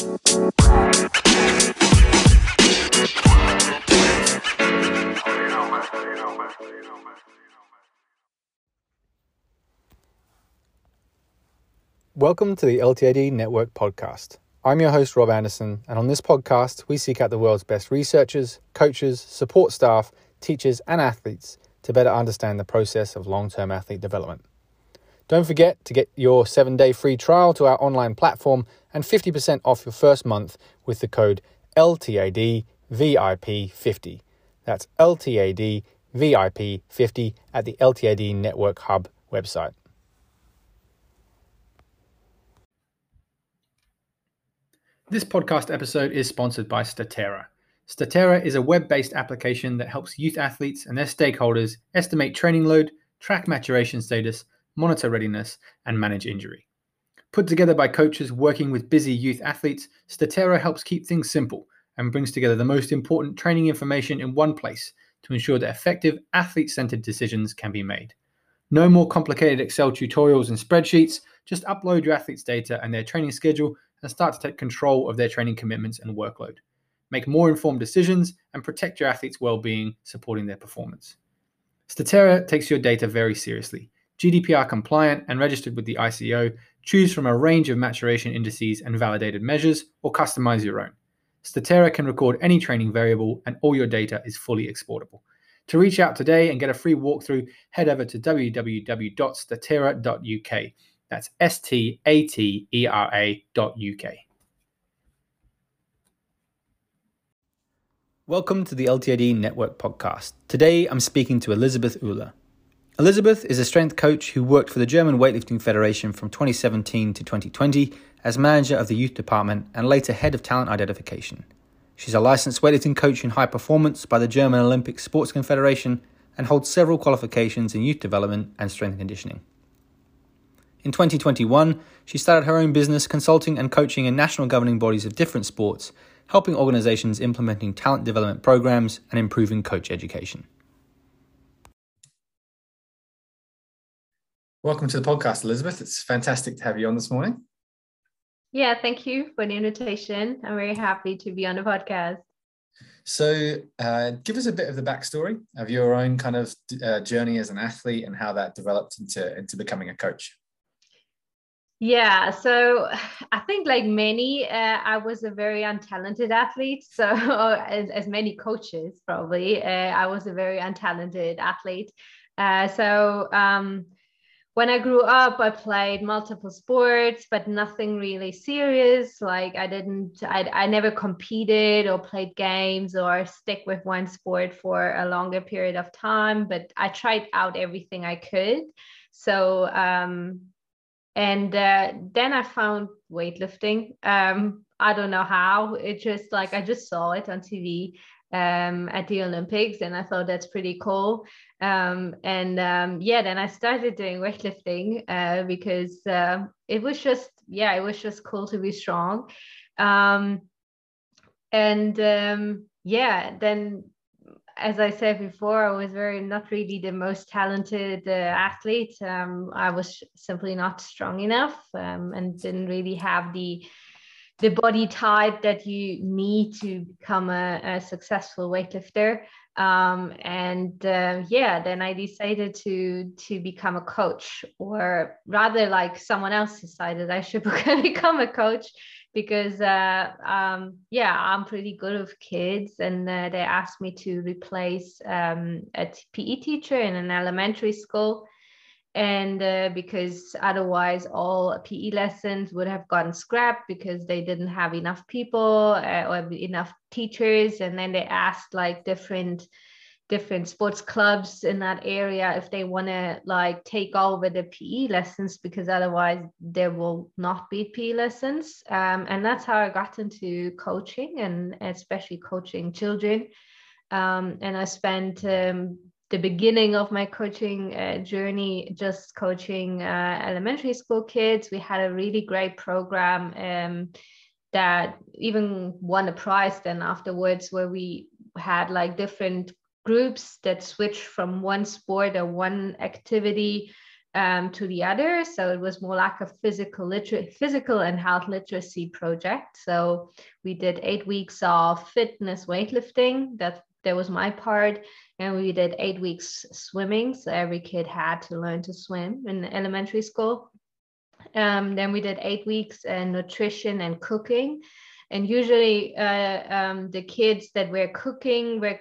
Welcome to the LTAD Network podcast. I'm your host, Rob Anderson, and on this podcast, we seek out the world's best researchers, coaches, support staff, teachers, and athletes to better understand the process of long term athlete development. Don't forget to get your seven day free trial to our online platform and 50% off your first month with the code LTADVIP50. That's LTADVIP50 at the LTAD Network Hub website. This podcast episode is sponsored by Statera. Statera is a web based application that helps youth athletes and their stakeholders estimate training load, track maturation status, monitor readiness, and manage injury. Put together by coaches working with busy youth athletes, Statera helps keep things simple and brings together the most important training information in one place to ensure that effective athlete centered decisions can be made. No more complicated Excel tutorials and spreadsheets, just upload your athlete's data and their training schedule and start to take control of their training commitments and workload. Make more informed decisions and protect your athlete's well being, supporting their performance. Statera takes your data very seriously. GDPR compliant and registered with the ICO, choose from a range of maturation indices and validated measures, or customize your own. Statera can record any training variable, and all your data is fully exportable. To reach out today and get a free walkthrough, head over to www.statera.uk. That's S T A T E R A dot UK. Welcome to the LTAD Network podcast. Today I'm speaking to Elisabeth Oehler. Elisabeth is a strength coach who worked for the German Weightlifting Federation from 2017 to 2020 as manager of the youth department and later head of talent identification. She's a licensed weightlifting coach in high performance by the German Olympic Sports Confederation and holds several qualifications in youth development and strength conditioning. In 2021, she started her own business consulting and coaching in national governing bodies of different sports, helping organizations implementing talent development programs and improving coach education. Welcome to the podcast, Elisabeth. It's fantastic to have you on this morning. Yeah, thank you for the invitation. I'm very happy to be on the podcast. So, uh, give us a bit of the backstory of your own kind of uh, journey as an athlete and how that developed into, into becoming a coach. Yeah, so I think like many, uh, I was a very untalented athlete. So as, as many coaches probably, uh, I was a very untalented athlete. Uh, so um, when I grew up, I played multiple sports, but nothing really serious. Like I didn't, I, I never competed or played games or stick with one sport for a longer period of time. But I tried out everything I could. So um, and uh, then i found weightlifting um, i don't know how it just like i just saw it on tv um, at the olympics and i thought that's pretty cool um, and um, yeah then i started doing weightlifting uh, because uh, it was just yeah it was just cool to be strong um, and um, yeah then as I said before, I was very not really the most talented uh, athlete. Um, I was simply not strong enough and didn't really have the the body type that you need to become a, a successful weightlifter. Um, and uh, yeah, then I decided to to become a coach, or rather, like someone else decided I should become a coach because uh, um, yeah, I'm pretty good with kids, and uh, they asked me to replace um, a PE teacher in an elementary school, and uh, because otherwise all PE lessons would have gotten scrapped because they didn't have enough people uh, or enough teachers, and then they asked like different different sports clubs in that area if they want to like take over the PE lessons because otherwise there will not be PE lessons. Um, and that's how I got into coaching and especially coaching children. Um, and I spent um, the beginning of my coaching uh, journey just coaching uh, elementary school kids. We had a really great program um, that even won a prize then afterwards where we had like different groups that switch from one sport or one activity um, to the other. So it was more like a physical liter- physical and health literacy project. So we did eight weeks of fitness weightlifting. That that was my part, and we did eight weeks swimming. So every kid had to learn to swim in elementary school. Um, then we did eight weeks in nutrition and cooking. And usually, uh, um, the kids that were cooking were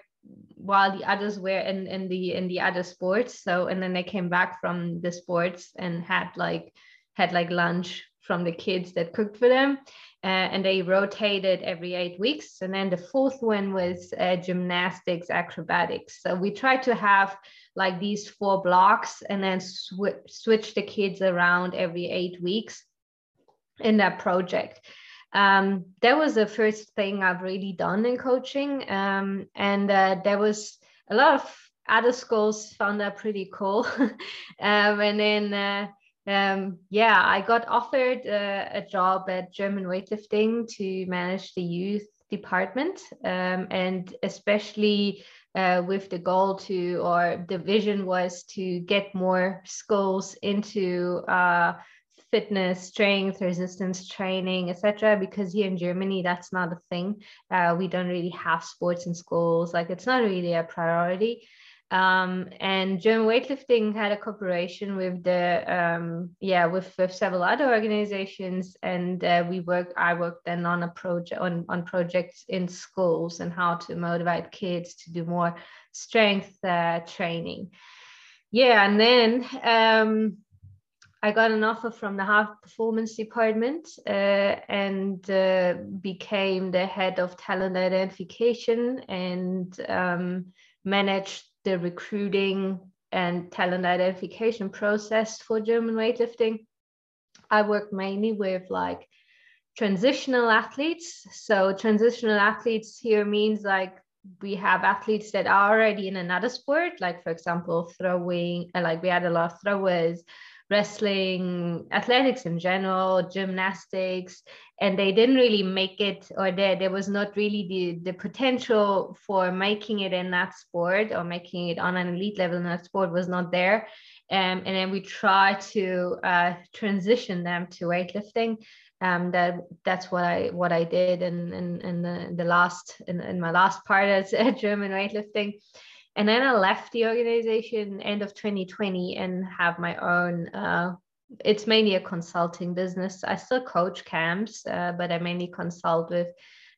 while the others were in, in the in the other sports so and then they came back from the sports and had like had like lunch from the kids that cooked for them uh, and they rotated every eight weeks and then the fourth one was uh, gymnastics acrobatics so we tried to have like these four blocks and then sw- switch the kids around every eight weeks in that project um, that was the first thing I've really done in coaching. Um, and uh, there was a lot of other schools found that pretty cool. um, and then, uh, um, yeah, I got offered uh, a job at German Weightlifting to manage the youth department, um, and especially uh, with the goal to, or the vision was to get more schools into uh, fitness, strength, resistance training, etc. Because here in Germany, that's not a thing. Uh, we don't really have sports in schools. Like it's not really a priority. Um, and German weightlifting had a cooperation with the um, yeah with, with several other organizations, and uh, we worked. I worked then on a project on on projects in schools and how to motivate kids to do more strength uh, training. Yeah, and then um, I got an offer from the High Performance Department uh, and uh, became the head of talent identification and um, managed the recruiting and talent identification process for German weightlifting. I work mainly with like transitional athletes. So, transitional athletes here means like we have athletes that are already in another sport, like for example, throwing, like we had a lot of throwers wrestling, athletics in general, gymnastics, and they didn't really make it, or there there was not really the the potential for making it in that sport or making it on an elite level in that sport was not there. Um, and then we try to uh, transition them to weightlifting. Um, that that's what I what I did in in, in the, the last in, in my last part as a German weightlifting. And then I left the organization end of 2020 and have my own. Uh, it's mainly a consulting business. I still coach camps, uh, but I mainly consult with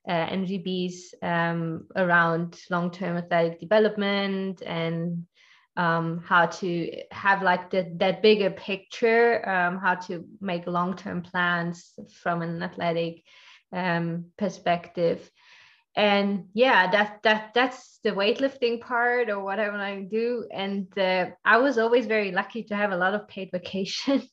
uh, NGBs um, around long-term athletic development and um, how to have like the, that bigger picture, um, how to make long-term plans from an athletic um, perspective and yeah that that that's the weightlifting part or whatever i do. And uh, i was always very lucky to have a lot of paid vacation.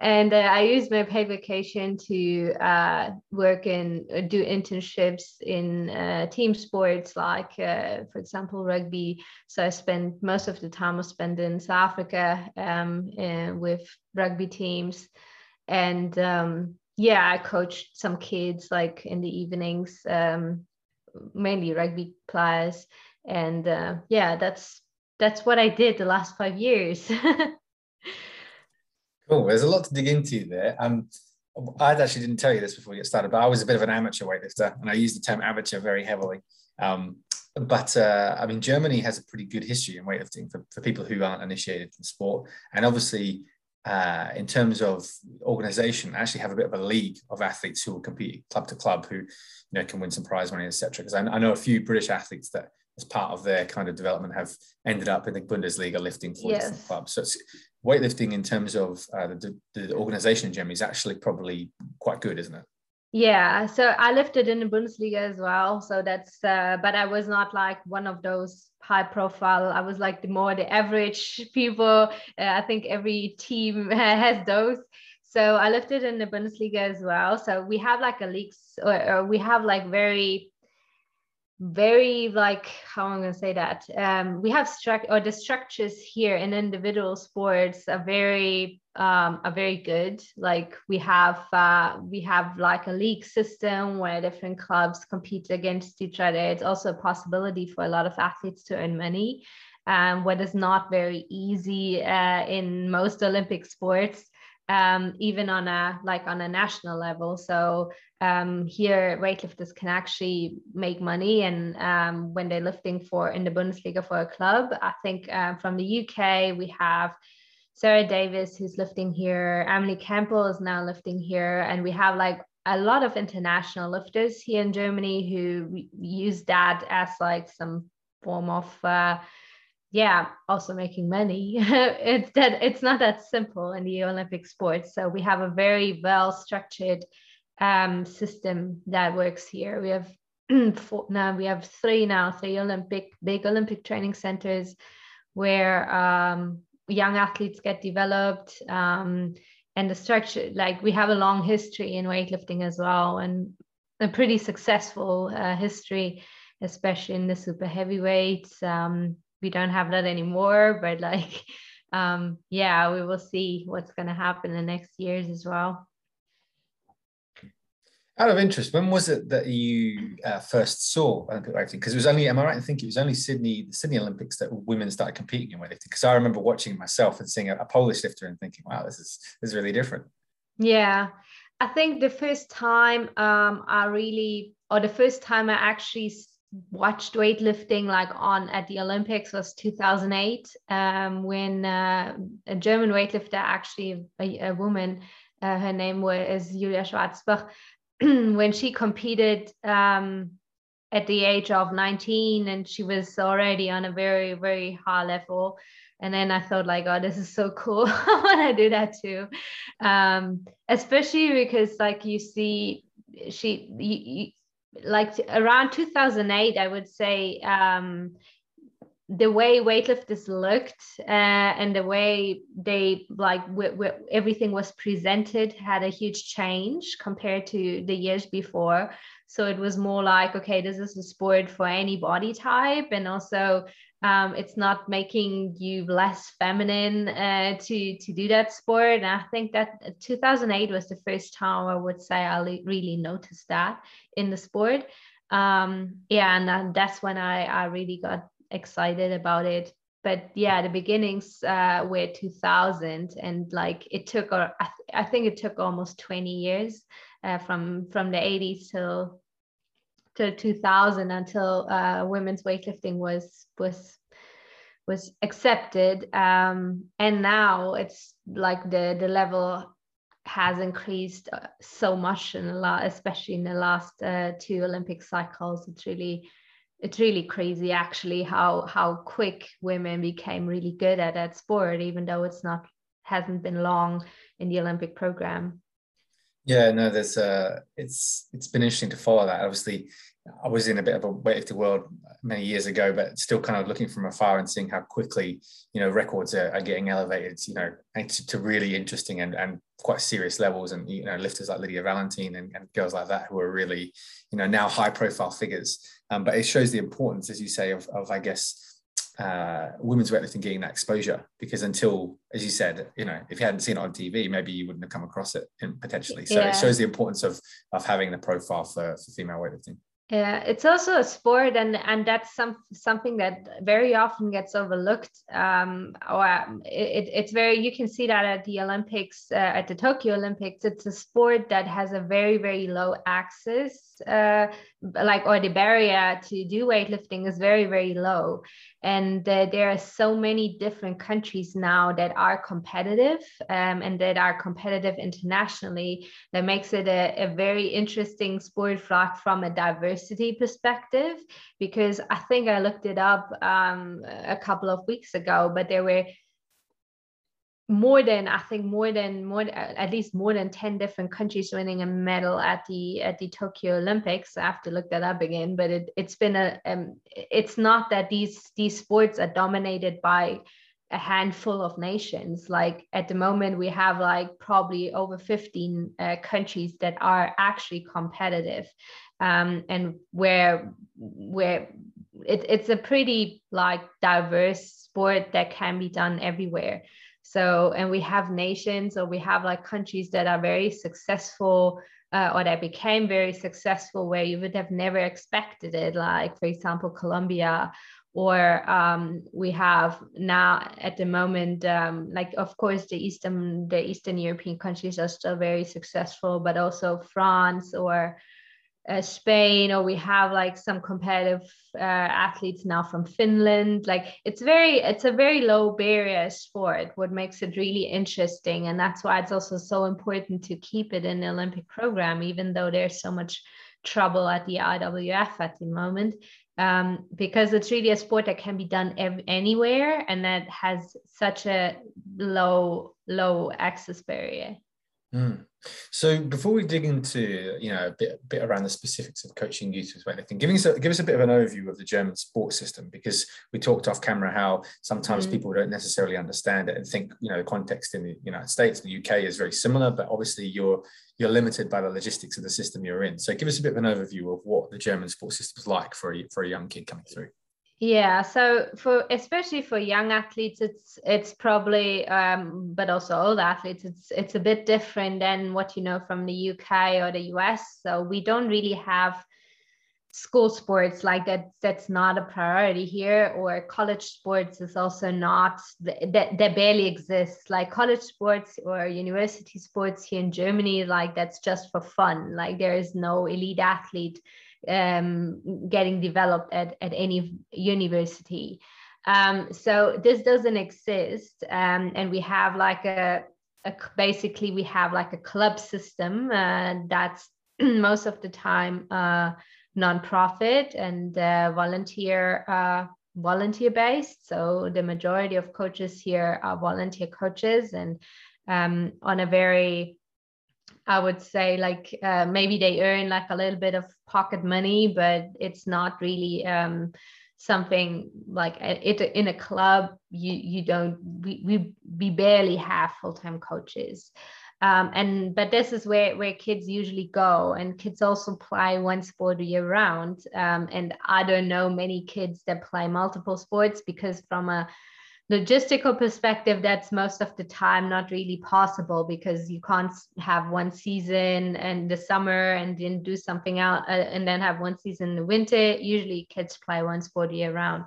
And uh, i used my paid vacation to uh, work and uh, do internships in uh, team sports like uh, for example rugby. So i spent most of the time i spent in south africa um, with rugby teams. And um, yeah, I coached some kids like in the evenings, um, mainly rugby players, and uh, yeah, that's that's what I did the last five years. cool. There's a lot to dig into there. Um, I actually didn't tell you this before we get started, but I was a bit of an amateur weightlifter, and I use the term amateur very heavily. Um, but uh, I mean, Germany has a pretty good history in weightlifting for, for people who aren't initiated in sport, and obviously uh, in terms of organization, actually have a bit of a league of athletes who will compete club to club, who you know can win some prize money, etc. Because I, I, know a few British athletes that, as part of their kind of development, have ended up in the Bundesliga lifting for yes. different clubs. So it's weightlifting in terms of uh, the, the organization in Germany is actually probably quite good, isn't it? Yeah, so I lifted in the Bundesliga as well. So that's, uh, but I was not like one of those high profile. I was like the more the average people. Uh, I think every team has those. So I lifted in the Bundesliga as well. So we have like a league, or, or we have like very very like how I'm gonna say that um, we have struct or the structures here in individual sports are very um, are very good. Like we have uh, we have like a league system where different clubs compete against each other. It's also a possibility for a lot of athletes to earn money um, what is not very easy uh, in most Olympic sports. Um, even on a like on a national level. So um, here, weightlifters can actually make money, and um, when they're lifting for in the Bundesliga for a club, I think uh, from the UK we have Sarah Davies who's lifting here, Emily Campbell is now lifting here, and we have like a lot of international lifters here in Germany who use that as like some form of uh, yeah also making money. It's that it's not that simple in the olympic sports. So we have a very well structured um, system that works here. We have four, now we have three now three olympic big olympic training centers where um, young athletes get developed um, and the structure like we have a long history in weightlifting as well and a pretty successful uh, history especially in the super heavyweights. Um, we don't have that anymore but like um, yeah we will see what's going to happen in the next years as well out of interest, when was it that you uh, first saw Olympic weightlifting? Because it was only, am I right in thinking it was only Sydney, the Sydney Olympics that women started competing in weightlifting? Because I remember watching myself and seeing a, a, Polish lifter and thinking, wow, this is this is really different. Yeah, I think the first time um, I really, or the first time I actually watched weightlifting like on at the Olympics was 2008 um, when uh, a German weightlifter, actually a, a woman, uh, her name was Julia Schwarzbach, when she competed um, at the age of 19 and she was already on a very very high level. And then i thought like oh this is so cool. I want to do that too. Um, especially because like you see she you, you, like around 2008 i would say um, the way weightlifters looked uh, and the way they like w- w- everything was presented had a huge change compared to the years before. So it was more like okay this is a sport for any body type and also um, it's not making you less feminine uh, to to do that sport. And i think that 2008 was the first time i would say i really noticed that in the sport. Um, yeah and that's when i i really got excited about it. But yeah the beginnings uh, were 2000 and like it took or I, th- I think it took almost 20 years uh, from from the 80s till to 2000 until uh, women's weightlifting was was was accepted. Um, and now it's like the the level has increased uh, so much in a lot especially in the last uh, two olympic cycles. It's really it's really crazy actually how how quick women became really good at that sport even though it's not hasn't been long in the olympic program. Yeah no there's uh it's it's been interesting to follow that. Obviously i was in a bit of a weightlifting world many years ago but still kind of looking from afar and seeing how quickly you know records are, are getting elevated you know to, to really interesting and, and quite serious levels. And you know lifters like Lydia Valentín and, and girls like that who are really you know now high profile figures um, but it shows the importance, as you say, of, of I guess, uh, women's weightlifting getting that exposure. Because until, as you said, you know, if you hadn't seen it on TV, maybe you wouldn't have come across it potentially. So yeah. it shows the importance of of having the profile for, for female weightlifting yeah it's also a sport and and that's some something that very often gets overlooked. Um or um, it, it's very you can see that at the olympics uh, at the tokyo olympics. It's a sport that has a very very low access uh like or the barrier to do weightlifting is very very low. And uh, there are so many different countries now that are competitive um, and that are competitive internationally that makes it a, a very interesting sport from a perspective because i think i looked it up um, a couple of weeks ago but there were more than I think more than more at least more than 10 different countries winning a medal at the at the Tokyo Olympics. I have to look that up again, but it, it's been a um, it's not that these these sports are dominated by a handful of nations. Like at the moment, we have like probably over 15 uh, countries that are actually competitive, um, and where where it, it's a pretty like diverse sport that can be done everywhere. So, and we have nations or we have like countries that are very successful uh, or that became very successful where you would have never expected it, like, for example, Colombia or um, we have now at the moment um, like of course the eastern the eastern european countries are still very successful but also france or uh, spain or we have like some competitive uh, athletes now from finland like it's very it's a very low barrier sport what makes it really interesting and that's why it's also so important to keep it in the olympic program even though there's so much trouble at the IWF at the moment um, because it's really a sport that can be done ev- anywhere and that has such a low low access barrier. Mm. So before we dig into you know a bit, a bit around the specifics of coaching youth with weightlifting, giving us a, give us a bit of an overview of the German sports system because we talked off camera how sometimes mm. people don't necessarily understand it and think you know the context in the United States, the UK is very similar, but obviously you're you're limited by the logistics of the system you're in. So give us a bit of an overview of what the German sports system is like for a, for a young kid coming through. Yeah, so for especially for young athletes, it's it's probably, um, but also old athletes, it's it's a bit different than what you know from the UK or the US. So we don't really have school sports like that. That's not a priority here, or college sports is also not that that barely exists. Like college sports or university sports here in Germany, like that's just for fun. Like there is no elite athlete um, getting developed at, at any university. Um, so this doesn't exist. Um, and we have like a, a, basically we have like a club system uh, that's most of the time uh, nonprofit and uh, volunteer uh, volunteer based. So the majority of coaches here are volunteer coaches and um, on a very I would say like uh, maybe they earn like a little bit of pocket money, but it's not really um, something like it in a club. You you don't we we, we barely have full time coaches. Um, and but this is where where kids usually go and kids also play one sport year round um, and i don't know many kids that play multiple sports because from a logistical perspective that's most of the time not really possible because you can't have one season in the summer and then do something out uh, and then have one season in the winter. Usually kids play one sport year round.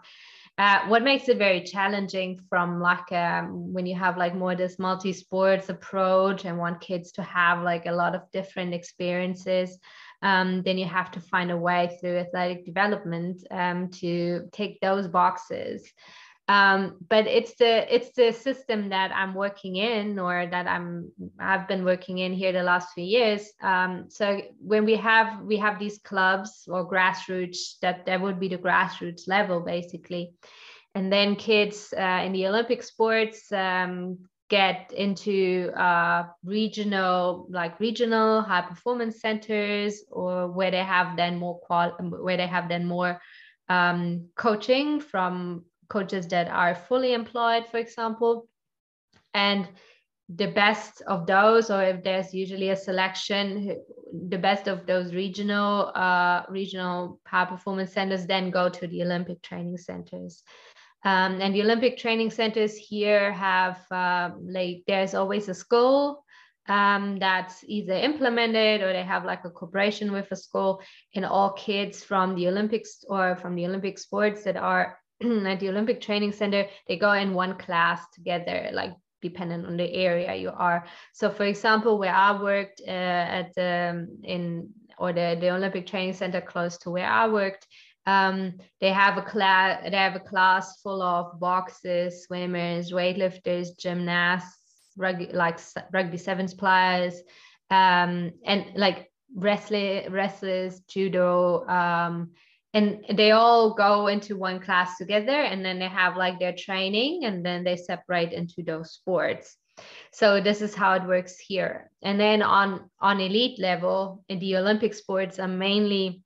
Uh, what makes it very challenging from like um, when you have like more this multi-sports approach and want kids to have like a lot of different experiences um, then you have to find a way through athletic development um, to take those boxes um, but it's the it's the system that i'm working in or that i'm i've been working in here the last few years. Um, so when we have we have these clubs or grassroots that that would be the grassroots level basically. And then kids uh, in the olympic sports um, get into uh, regional like regional high performance centers or where they have then more qual where they have then more um, coaching from coaches that are fully employed, for example. And the best of those, or if there's usually a selection, the best of those regional uh, regional high performance centers then go to the Olympic training centers. Um, and the Olympic training centers here have uh, like there's always a school um, that's either implemented or they have like a cooperation with a school. And all kids from the Olympics or from the Olympic sports that are at the Olympic Training Center, they go in one class together, like depending on the area you are. So, for example, where I worked uh, at the in or the, the Olympic Training Center close to where I worked, um, they have a class. They have a class full of boxers, swimmers, weightlifters, gymnasts, rugby like rugby sevens players, um, and like wrestling, wrestlers, judo. Um, and they all go into one class together and then they have like their training and then they separate into those sports. So this is how it works here. And then on on elite level in the olympic sports are mainly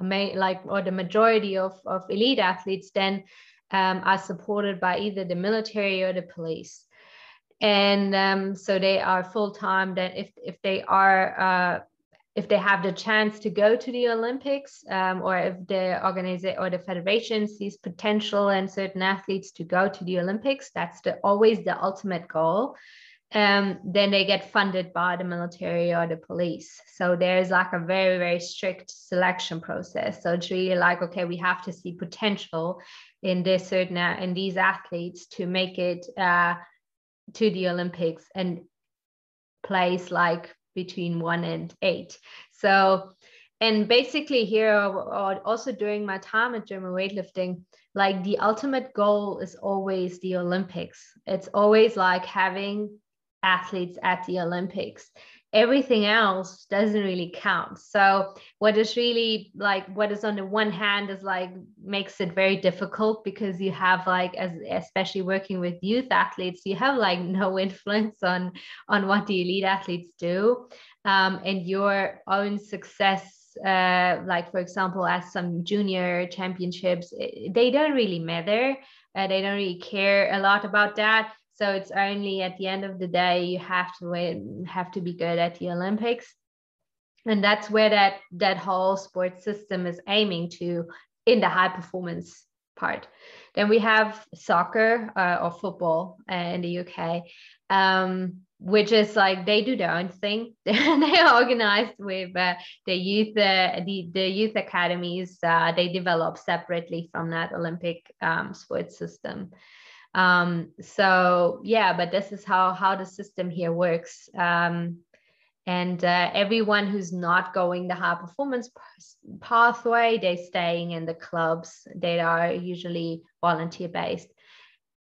like or the majority of, of elite athletes then um, are supported by either the military or the police. And um, so they are full time then if if they are uh, if they have the chance to go to the Olympics, um, or if the organization or the federation sees potential in certain athletes to go to the Olympics, that's the always the ultimate goal. um, then they get funded by the military or the police. So there's like a very, very strict selection process. So it's really like, okay, we have to see potential in this certain uh, in these athletes to make it uh, to the Olympics and place like between one and eight. So and basically here uh, also during my time at german weightlifting like the ultimate goal is always the olympics it's always like having athletes at the olympics everything else doesn't really count so what is really like what is on the one hand is like makes it very difficult because you have like as especially working with youth athletes you have like no influence on on what the elite athletes do um, and your own success uh, like for example, as some junior championships, eh, they don't really matter. Uh, they don't really care a lot about that. So it's only at the end of the day you have to have to be good at the Olympics, and that's where that that whole sports system is aiming to in the high performance part. Then we have soccer uh, or football uh, in the UK. Um, which is like they do their own thing. they are organized with uh, the youth, uh, the the youth academies. Uh, they develop separately from that Olympic um, sports system. Um, so yeah, but this is how how the system here works. Um, and uh, everyone who's not going the high performance pathway, they're staying in the clubs. They are usually volunteer based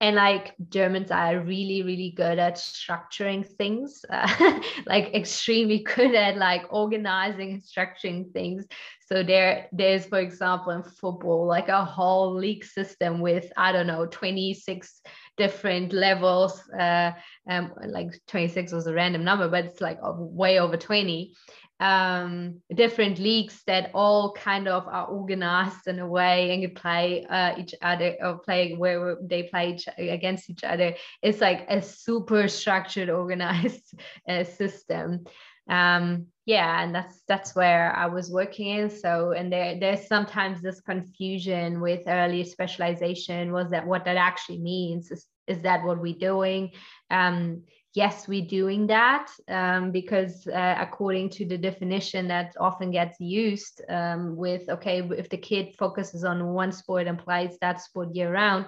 and like germans are really really good at structuring things uh, like extremely good at like organizing and structuring things. So there there's for example in football like a whole league system with i don't know 26 different levels uh, um, like 26 was a random number but it's like way over 20 um, different leagues that all kind of are organized in a way and you play uh, each other or play where they play each, against each other. It's like a super structured, organized uh, system. Um, yeah, and that's that's where I was working in. So, and there there's sometimes this confusion with early specialization. Was that what that actually means? Is, is that what we're doing? Um, yes, we're doing that um, because uh, according to the definition that often gets used um, with, okay, if the kid focuses on one sport and plays that sport year round,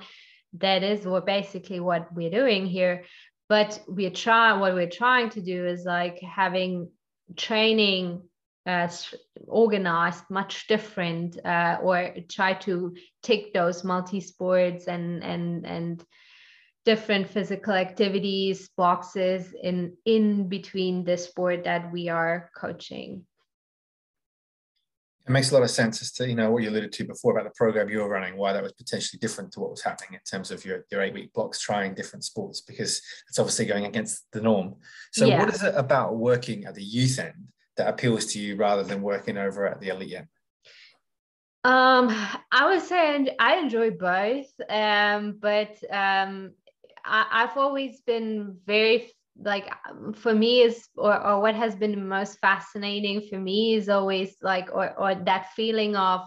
that is what basically what we're doing here. But we're trying, what we're trying to do is like having training uh, organized much different uh, or try to take those multi sports and and and different physical activities boxes in in between the sport that we are coaching. It makes a lot of sense as to you know what you alluded to before about the program you were running why that was potentially different to what was happening in terms of your, your eight week blocks trying different sports because it's obviously going against the norm. So yeah. what is it about working at the youth end that appeals to you rather than working over at the elite end? Um, I would say I enjoy both, um, but um, I, have always been very like for me is or, or what has been most fascinating for me is always like or, or that feeling of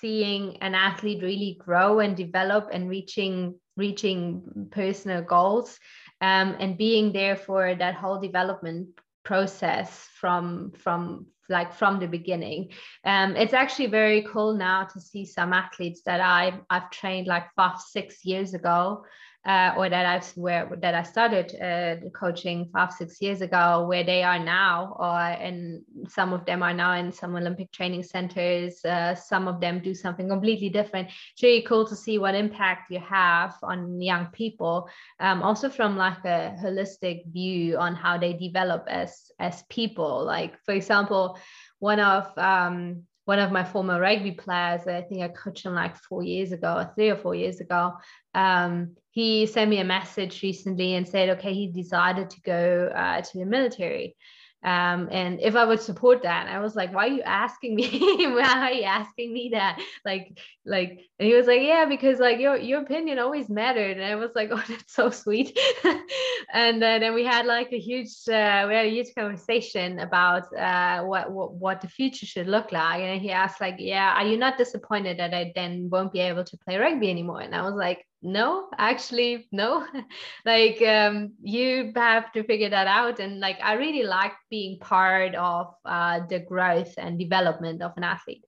seeing an athlete really grow and develop and reaching reaching personal goals um, and being there for that whole development process from from like from the beginning. Um, it's actually very cool now to see some athletes that i i've trained like five six years ago uh, or that I've where that I started uh, coaching five six years ago, where they are now, or and some of them are now in some Olympic training centers. Uh, some of them do something completely different. It's really cool to see what impact you have on young people, um, also from like a holistic view on how they develop as as people. Like for example, one of um, one of my former rugby players, I think I coached him like four years ago, three or four years ago. Um, he sent me a message recently and said, okay, he decided to go uh, to the military um, and if I would support that, I was like, why are you asking me? why are you asking me that? Like, like, and he was like, yeah, because like your your opinion always mattered. And I was like, oh, that's so sweet. and uh, then we had like a huge, uh, we had a huge conversation about uh, what, what what the future should look like. And he asked like, yeah, are you not disappointed that I then won't be able to play rugby anymore? And I was like, no actually no. Like um, you have to figure that out. And like i really like being part of uh, the growth and development of an athlete.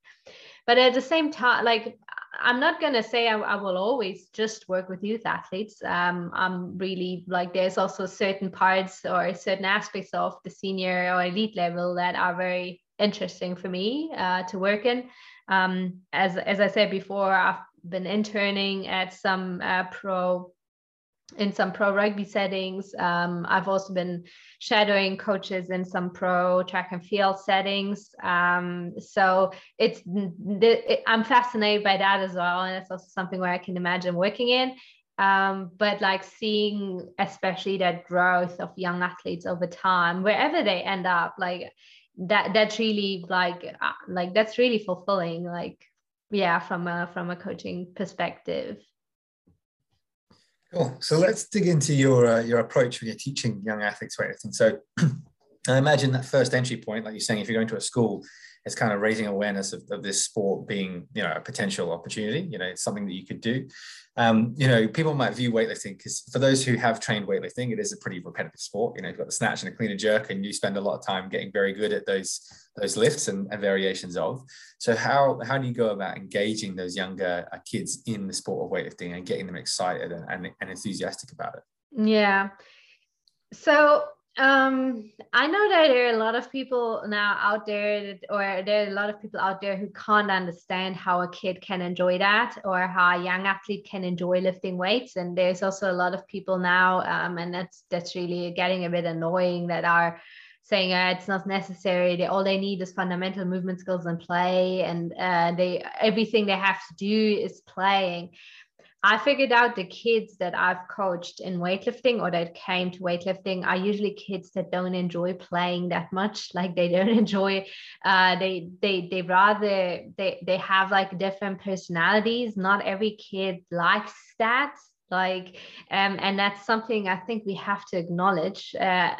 But at the same time like i'm not going to say I, I, will always just work with youth athletes. Um, i'm really like there's also certain parts or certain aspects of the senior or elite level that are very interesting for me uh, to work in. Um, as as i said before i've been interning at some uh, pro in some pro rugby settings. Um, I've also been shadowing coaches in some pro track and field settings. Um, so it's it, I'm fascinated by that as well, and it's also something where I can imagine working in. Um, but like seeing especially that growth of young athletes over time, wherever they end up, like that that's really like uh, like that's really fulfilling. Like yeah from a from a coaching perspective. Cool. So let's dig into your uh, your approach when you're teaching young athletes weightlifting so i imagine that first entry point like you're saying if you're going to a school it's kind of raising awareness of, of this sport being you know a potential opportunity you know it's something that you could do. Um, you know people might view weightlifting because for those who have trained weightlifting it is a pretty repetitive sport. You know you've got the snatch and a clean and jerk and you spend a lot of time getting very good at those those lifts and, and variations of. So how how do you go about engaging those younger uh, kids in the sport of weightlifting and getting them excited and, and, and enthusiastic about it? Yeah. So um i know that there are a lot of people now out there that, or there are a lot of people out there who can't understand how a kid can enjoy that or how a young athlete can enjoy lifting weights. And there's also a lot of people now um, and that's that's really getting a bit annoying that are saying uh, it's not necessary. They all they need is fundamental movement skills and play. And uh, they everything they have to do is playing I figured out the kids that I've coached in weightlifting or that came to weightlifting are usually kids that don't enjoy playing that much. Like they don't enjoy, uh, they they they rather they they have like different personalities. Not every kid likes that. Like, um, and that's something I think we have to acknowledge. Uh,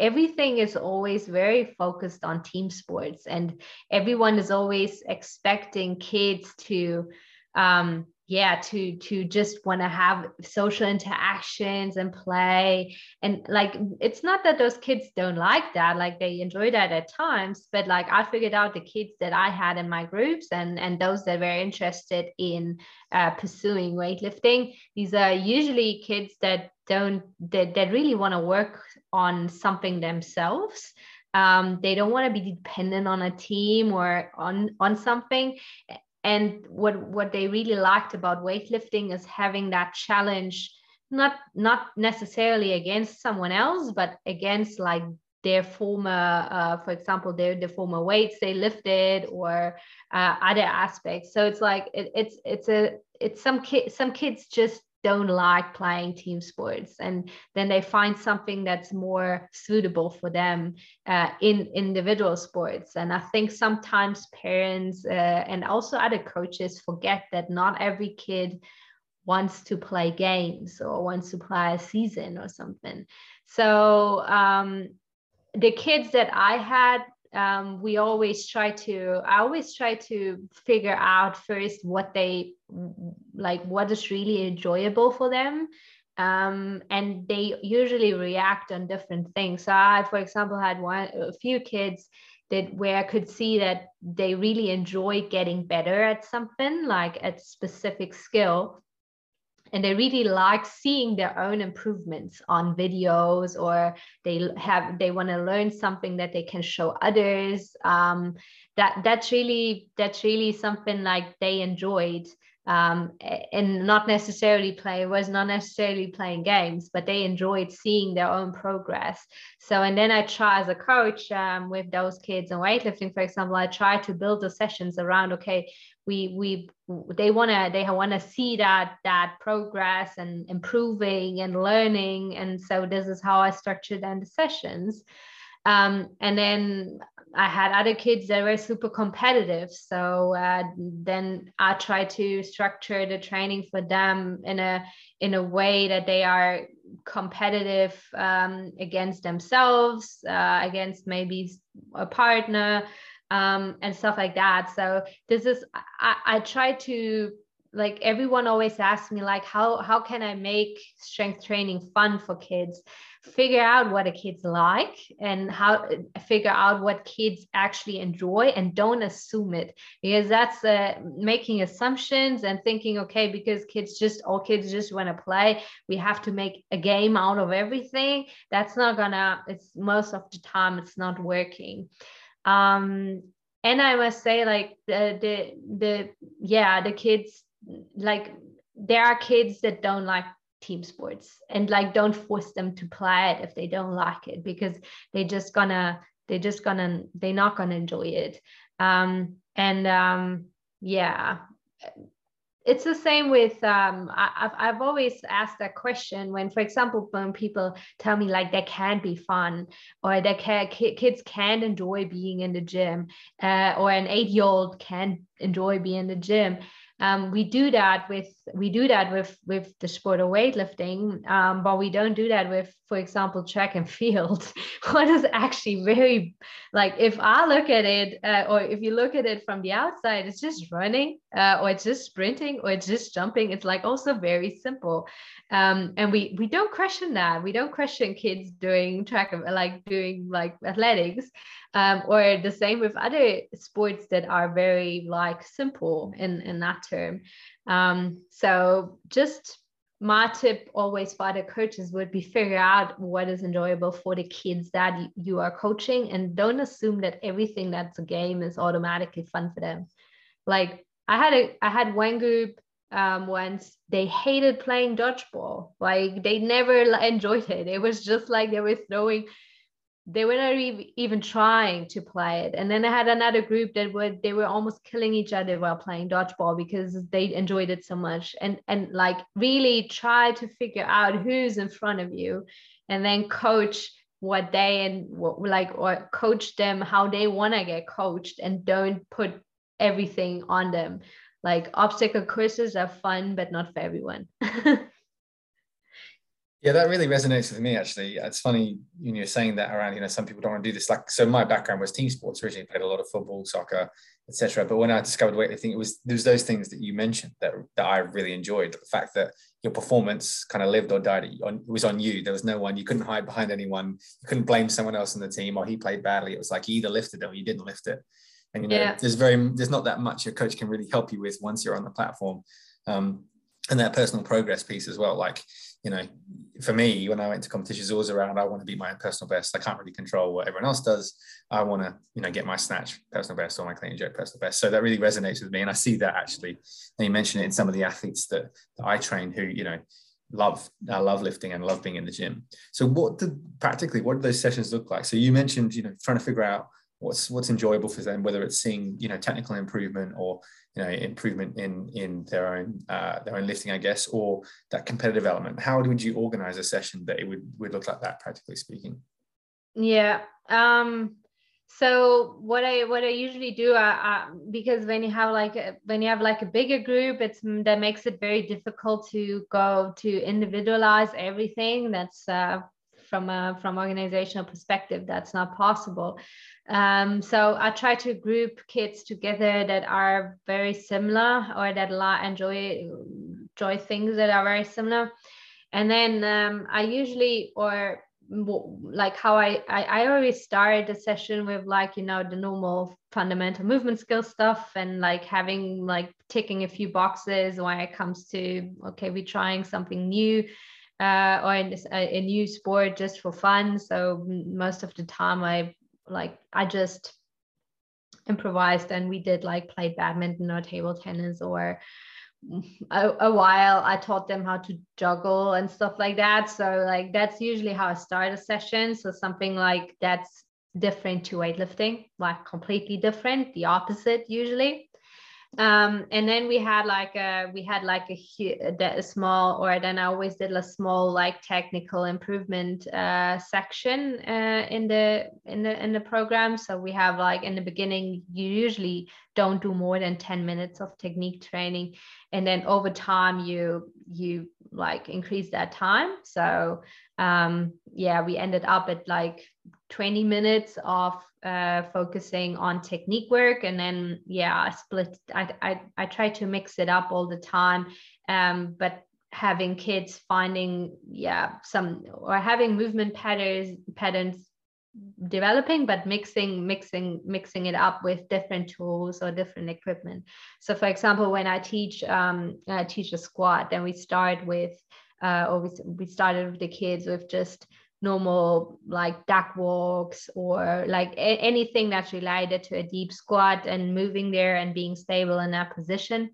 everything is always very focused on team sports, and everyone is always expecting kids to. Um, yeah to to just want to have social interactions and play. And like it's not that those kids don't like that like they enjoy that at times but like i figured out the kids that i had in my groups and and those that were interested in uh, pursuing weightlifting. These are usually kids that don't that, that really want to work on something themselves. Um, they don't want to be dependent on a team or on on something and what what they really liked about weightlifting is having that challenge not not necessarily against someone else but against like their former uh, for example their the former weights they lifted or uh, other aspects. So it's like it, it's it's a it's some kids some kids just don't like playing team sports. And then they find something that's more suitable for them uh, in individual sports. And i think sometimes parents uh, and also other coaches forget that not every kid wants to play games or wants to play a season or something. So um, the kids that i had um, we always try to i always try to figure out first what they like what is really enjoyable for them. Um, and they usually react on different things. So i for example had one a few kids that where i could see that they really enjoy getting better at something like at specific skill and they really like seeing their own improvements on videos or they have they want to learn something that they can show others. Um, that that's really that's really something like they enjoyed um, and not necessarily play was not necessarily playing games but they enjoyed seeing their own progress. So and then i try as a coach um, with those kids in weightlifting for example i try to build the sessions around okay we we they want to they want to see that that progress and improving and learning. And so this is how i structure then the sessions um, and then I had other kids that were super competitive. So uh, then I try to structure the training for them in a in a way that they are competitive um, against themselves, uh, against maybe a partner, um, and stuff like that. So this is I, I try to like everyone always asks me like how how can i make strength training fun for kids figure out what the kids like and how figure out what kids actually enjoy and don't assume it. Because that's uh, making assumptions and thinking okay because kids just all kids just want to play we have to make a game out of everything. That's not gonna it's most of the time it's not working. Um and i must say like the the, the yeah the kids like there are kids that don't like team sports and like don't force them to play it if they don't like it because they're just gonna they're just gonna they're not gonna enjoy it. Um and um yeah. It's the same with um, I, have I've always asked that question when for example when people tell me like that can be fun or that can, kids can enjoy being in the gym uh, or an eight year old can enjoy being in the gym um, we do that with we do that with with the sport of weightlifting, um, but we don't do that with, for example, track and field. what is actually very like if I look at it, uh, or if you look at it from the outside, it's just running, uh, or it's just sprinting, or it's just jumping. It's like also very simple, um, and we we don't question that. We don't question kids doing track of like doing like athletics um, or the same with other sports that are very like simple in in that term um, so just my tip always for the coaches would be figure out what is enjoyable for the kids that you are coaching and don't assume that everything that's a game is automatically fun for them. Like i had a i had one group um, once they hated playing dodgeball. Like they never enjoyed it. It was just like they were throwing they were not even trying to play it. And then i had another group that were they were almost killing each other while playing dodgeball because they enjoyed it so much. And and like really try to figure out who's in front of you and then coach what they and what like or coach them how they want to get coached and don't put everything on them. Like obstacle courses are fun but not for everyone Yeah, that really resonates with me. Actually, it's funny you know saying that around. You know, some people don't want to do this. Like, so my background was team sports. Originally, played a lot of football, soccer, etc. But when I discovered weightlifting, it was there was those things that you mentioned that that I really enjoyed. The fact that your performance kind of lived or died on was on you. There was no one you couldn't hide behind anyone. You couldn't blame someone else on the team or he played badly. It was like you either lifted it or you didn't lift it. And you know, yeah. there's very there's not that much your coach can really help you with once you're on the platform. Um, and that personal progress piece as well. Like you know, for me, when I went to competitions, always around, I want to be my own personal best. I can't really control what everyone else does. I want to, you know, get my snatch personal best or my clean and jerk personal best. So that really resonates with me. And I see that actually, and you mentioned it in some of the athletes that, that I train who, you know, love, I love lifting and love being in the gym. So what did practically, what do those sessions look like? So you mentioned, you know, trying to figure out what's what's enjoyable for them, whether it's seeing you know technical improvement or you know improvement in in their own uh, their own lifting, I guess, or that competitive element. How would you organize a session that it would would look like that, practically speaking? Yeah. Um, so what I what I usually do, I, I, because when you have like a, when you have like a bigger group, it's that makes it very difficult to go to individualize everything. That's uh, from a from organizational perspective, that's not possible. Um, so I try to group kids together that are very similar or that enjoy enjoy things that are very similar. And then um, I usually or like how I, I I always start the session with like you know the normal fundamental movement skill stuff and like having like ticking a few boxes when it comes to okay we're trying something new uh, or a, a new sport just for fun so most of the time I like I just improvised and we did like play badminton or table tennis or a, a, while I taught them how to juggle and stuff like that. So like that's usually how I start a session. So something like that's different to weightlifting, like completely different, the opposite usually um, and then we had like a we had like a, a small or then i always did a small like technical improvement uh, section uh, in the in the in the program. So we have like in the beginning you usually don't do more than 10 minutes of technique training. And then over time you you like increase that time. So um yeah we ended up at like 20 minutes of uh, focusing on technique work and then yeah i split I, I i try to mix it up all the time um but having kids finding yeah some or having movement patterns patterns developing but mixing mixing mixing it up with different tools or different equipment. So for example when i teach um i teach a squat then we start with uh, or we, we started with the kids with just normal like duck walks or like a- anything that's related to a deep squat and moving there and being stable in that position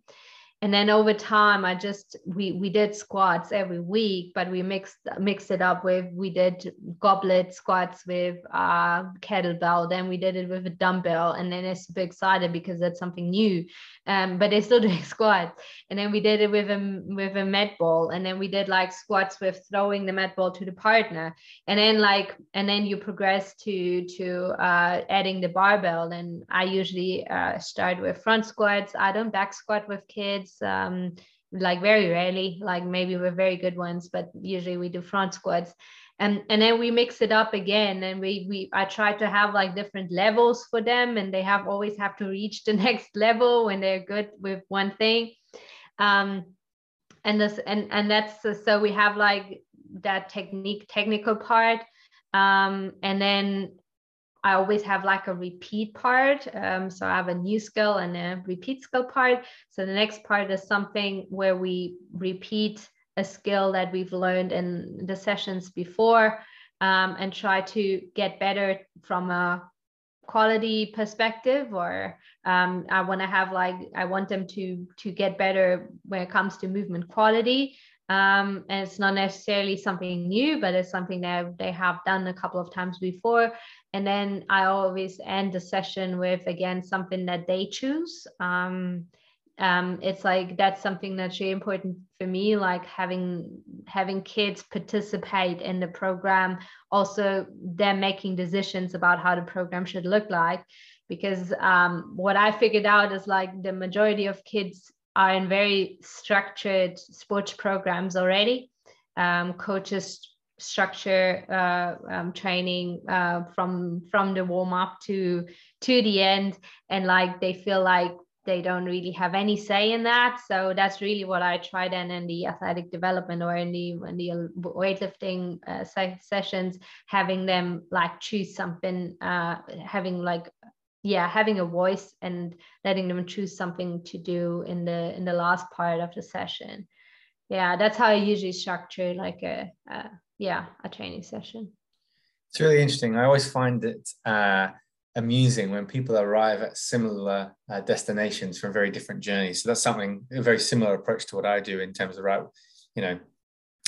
and then over time i just we we did squats every week but we mixed mixed it up with we did goblet squats with uh kettlebell. Then we did it with a dumbbell and then it's super excited because that's something new. Um but they're still doing squats. And then we did it with a with a med ball and then we did like squats with throwing the med ball to the partner. And then like and then you progress to to uh adding the barbell. And i usually uh start with front squats. I don't back squat with kids um, like very rarely, like maybe we're very good ones, but usually we do front squats. And, and then we mix it up again and we, we I try to have like different levels for them and they have always have to reach the next level when they're good with one thing. Um, and this and and that's so we have like that technique technical part um, and then I always have like a repeat part. Um, so I have a new skill and a repeat skill part. So the next part is something where we repeat a skill that we've learned in the sessions before um, and try to get better from a quality perspective or um, i want to have like i want them to to get better when it comes to movement quality um, and it's not necessarily something new but it's something that they have done a couple of times before. And then i always end the session with again something that they choose. Um, um, it's like that's something that's really important for me like having having kids participate in the program also they're making decisions about how the program should look like. Because um, what i figured out is like the majority of kids are in very structured sports programs already. Um, coaches structure uh, um, training uh, from from the warm up to to the end. And like they feel like they don't really have any say in that. So that's really what i try then in the athletic development or in the in the weightlifting uh, sessions having them like choose something uh, having like yeah having a voice and letting them choose something to do in the in the last part of the session. Yeah that's how i usually structure like a, a yeah a training session. It's really interesting. I always find it uh, amusing when people arrive at similar uh, destinations from very different journeys. So that's something a very similar approach to what i do in terms of right you know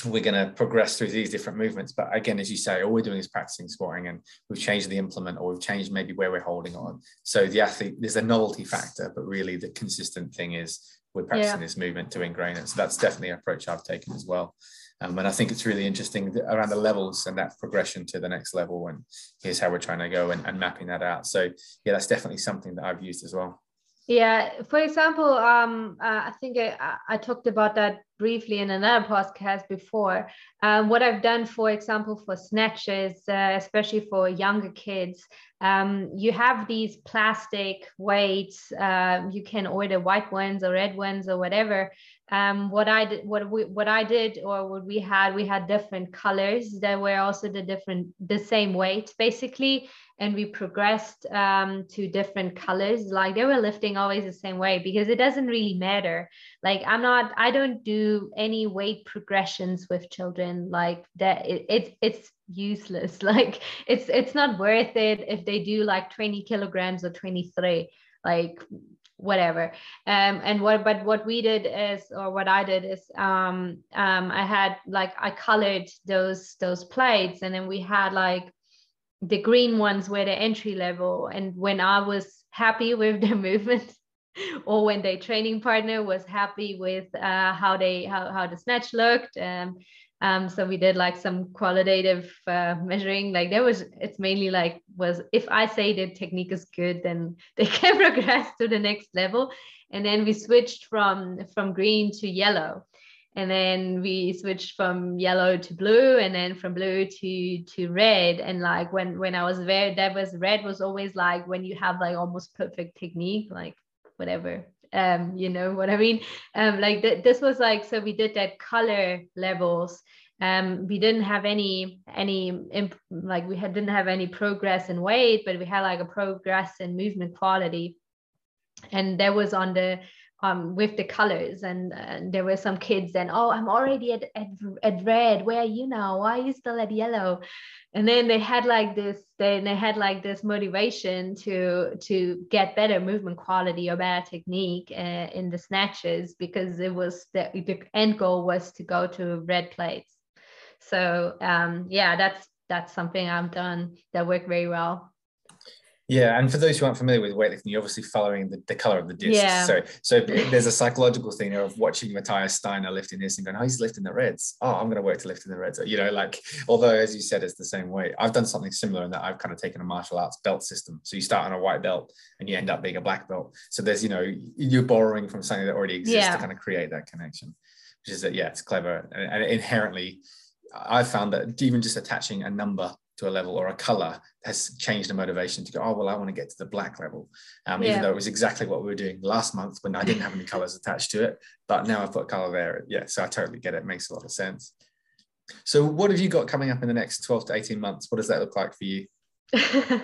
we're going to progress through these different movements but again as you say all we're doing is practicing squatting and we've changed the implement or we've changed maybe where we're holding on so the athlete there's a novelty factor but really the consistent thing is we're practicing yeah. this movement to ingrain it so that's definitely an approach i've taken as well um, and I think it's really interesting around the levels and that progression to the next level. And here's how we're trying to go and, and mapping that out. So yeah, that's definitely something that I've used as well. Yeah, for example, um, uh, I think I, I, talked about that briefly in another podcast before. Um, what I've done, for example, for snatches, uh, especially for younger kids, um, you have these plastic weights. Uh, you can order white ones or red ones or whatever. Um, what I did, what we, what I did, or what we had, we had different colors that were also the different, the same weight, basically. And we progressed um, to different colors. Like they were lifting always the same way because it doesn't really matter. Like i'm not i don't do any weight progressions with children. Like that it, it it's useless. Like it's it's not worth it if they do like 20 kilograms or 23 like whatever. Um and what but what we did is or what i did is um um i had like i colored those those plates and then we had like the green ones were the entry level. And when i was happy with the movement or when their training partner was happy with uh, how they how, how the snatch looked. Um, um, so we did like some qualitative uh, measuring. Like there was it's mainly like was if i say the technique is good then they can progress to the next level. And then we switched from from green to yellow. And then we switched from yellow to blue and then from blue to to red. And like when when i was there that was red was always like when you have like almost perfect technique like whatever um you know what i mean? Um like th- this was like so we did that color levels. Um we didn't have any any imp- like we had, didn't have any progress in weight but we had like a progress in movement quality. And that was on the um, with the colors. And, and there were some kids then oh i'm already at, at, at red. Where are you now? Why are you still at yellow and then they had like this they, they had like this motivation to to get better movement quality or better technique uh, in the snatches because it was the, the end goal was to go to red plates. So um, yeah that's that's something i've done that worked very well yeah, and for those who aren't familiar with weightlifting, you're obviously following the, the color of the disc. Yeah. So, so there's a psychological thing of watching Matthias Steiner lifting this and going, "Oh, he's lifting the reds. Oh, I'm going to work to lift in the reds." You know, like although as you said, it's the same way. I've done something similar in that I've kind of taken a martial arts belt system. So you start on a white belt and you end up being a black belt. So there's you know you're borrowing from something that already exists yeah. to kind of create that connection, which is that yeah, it's clever and, and inherently. I've found that even just attaching a number to a level or a color has changed the motivation to go oh well i want to get to the black level. Um, yeah. even though it was exactly what we were doing last month when i didn't have any colors attached to it but now i've put color there. Yeah so i totally get it. it makes a lot of sense. So what have you got coming up in the next 12 to 18 months? What does that look like for you?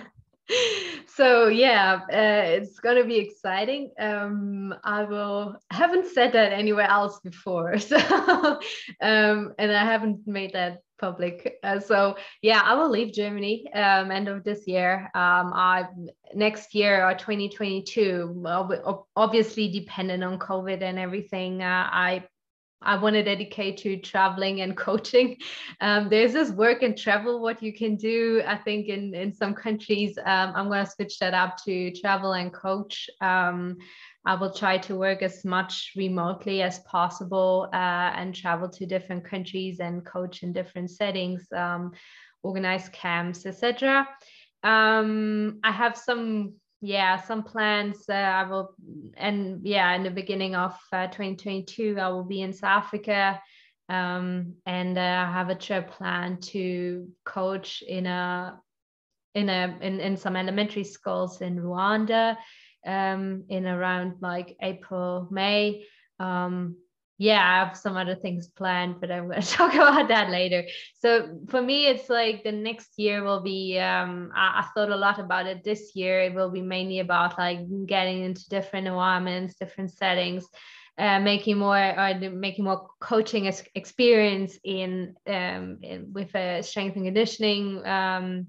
So yeah uh, it's going to be exciting. Um, i will I haven't said that anywhere else before so um, and i haven't made that public. Uh, so yeah, I will leave Germany um, end of this year. Um, I next year or 2022, obviously dependent on COVID and everything. Uh, I I want to dedicate to traveling and coaching. Um, there's this work and travel, what you can do. I think in, in some countries, um, I'm going to switch that up to travel and coach. Um, I will try to work as much remotely as possible uh, and travel to different countries and coach in different settings, um, organize camps, etc. Um, I have some, yeah, some plans. Uh, I will, and yeah, in the beginning of uh, 2022, I will be in South Africa. Um, and uh, I have a trip planned to coach in a in a in, in some elementary schools in Rwanda um, in around like April, May. Um, yeah, I have some other things planned, but I'm going to talk about that later. So for me, it's like the next year will be. Um, I, I thought a lot about it this year. It will be mainly about like getting into different environments, different settings. Uh, making more uh, making more coaching experience in, um, in with a strength and conditioning um,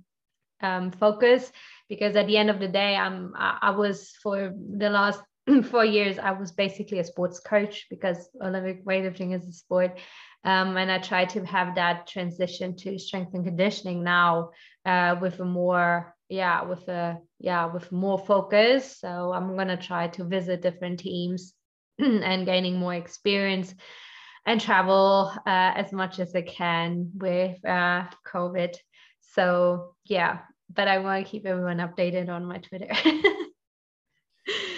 um, focus because at the end of the day i'm i, I was for the last four years i was basically a sports coach because olympic weightlifting is a sport. Um, and i try to have that transition to strength and conditioning now uh, with a more yeah with a yeah with more focus. So i'm going to try to visit different teams and gaining more experience and travel uh, as much as i can with uh, covid. So yeah but I want to keep everyone updated on my Twitter.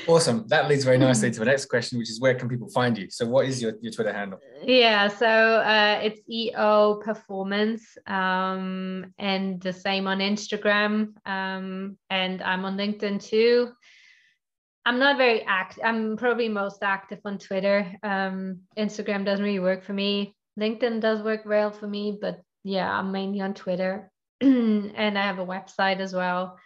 awesome. That leads very nicely to the next question, which is where can people find you? So, what is your, your Twitter handle? Yeah, so uh, it's EO Performance, um, and the same on Instagram, um, and I'm on LinkedIn too. I'm not very active. I'm probably most active on Twitter. Um, Instagram doesn't really work for me. LinkedIn does work well for me, but yeah, I'm mainly on Twitter. and I have a website as well.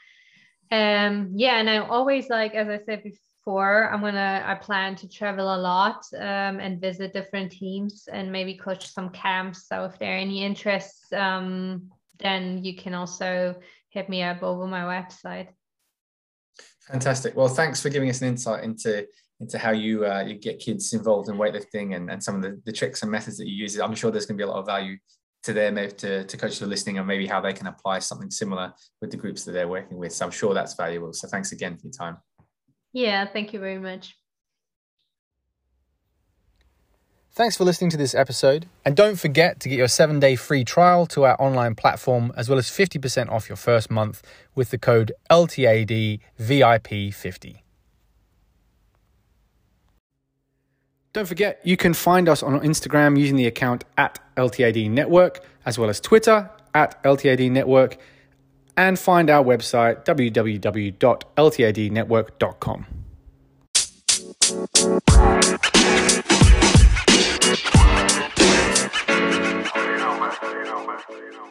Um, yeah, and I'm always like, as I said before, I'm gonna, I plan to travel a lot um, and visit different teams and maybe coach some camps. So if there are any interests, um, then you can also hit me up over my website. Fantastic. Well, thanks for giving us an insight into into how you uh, you get kids involved in weightlifting and, and some of the, the tricks and methods that you use. I'm sure there's going to be a lot of value to them to, to coach the listening and maybe how they can apply something similar with the groups that they're working with. So I'm sure that's valuable. So thanks again for your time. Yeah, thank you very much. Thanks for listening to this episode. And don't forget to get your seven day free trial to our online platform, as well as 50% off your first month with the code LTADVIP50. Don't forget, you can find us on Instagram using the account at LTAD Network, as well as Twitter at LTAD Network and find our website www.ltadnetwork.com. You know,